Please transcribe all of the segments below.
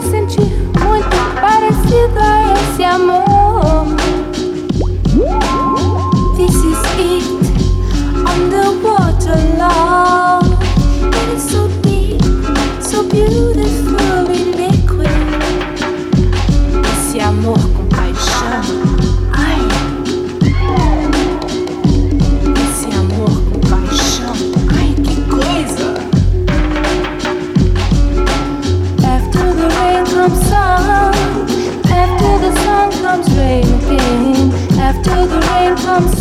me senti muito parecido a esse amor. This is it underwater love.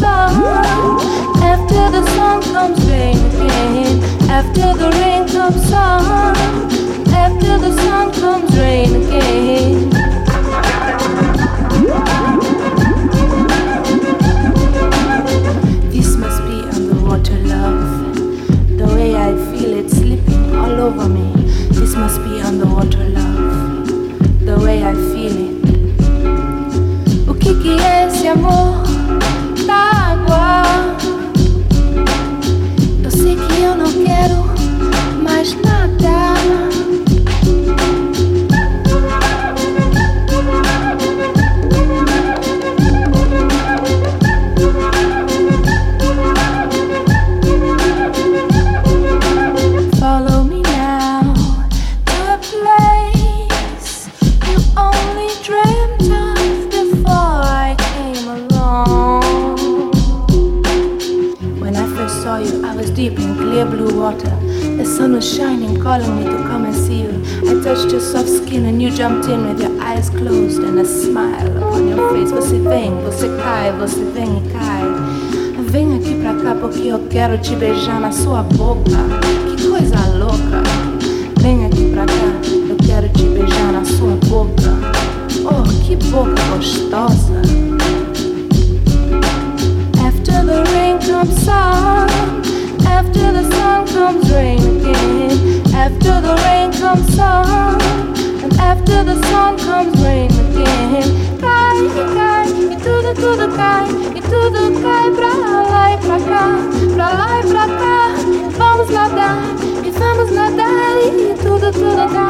I'm. After the sun comes rain again. After the rain comes sun. After the sun comes rain again. This must be underwater love. The way I feel it slipping all over me. This must be underwater love. The way I feel it. O que que é esse amor? Quero te beijar na sua boca. Que coisa louca. Vem aqui pra cá. Eu quero te beijar na sua boca. Oh, que boca gostosa. After the rain comes sun. After the sun comes rain again. After the rain comes sun. And after the sun comes rain again. Cai, cai, e tudo, tudo cai, e tudo cai pra lá pra cá, pra lá e pra cá. Vamos nadar, e vamos nadar, e tudo, tudo dá.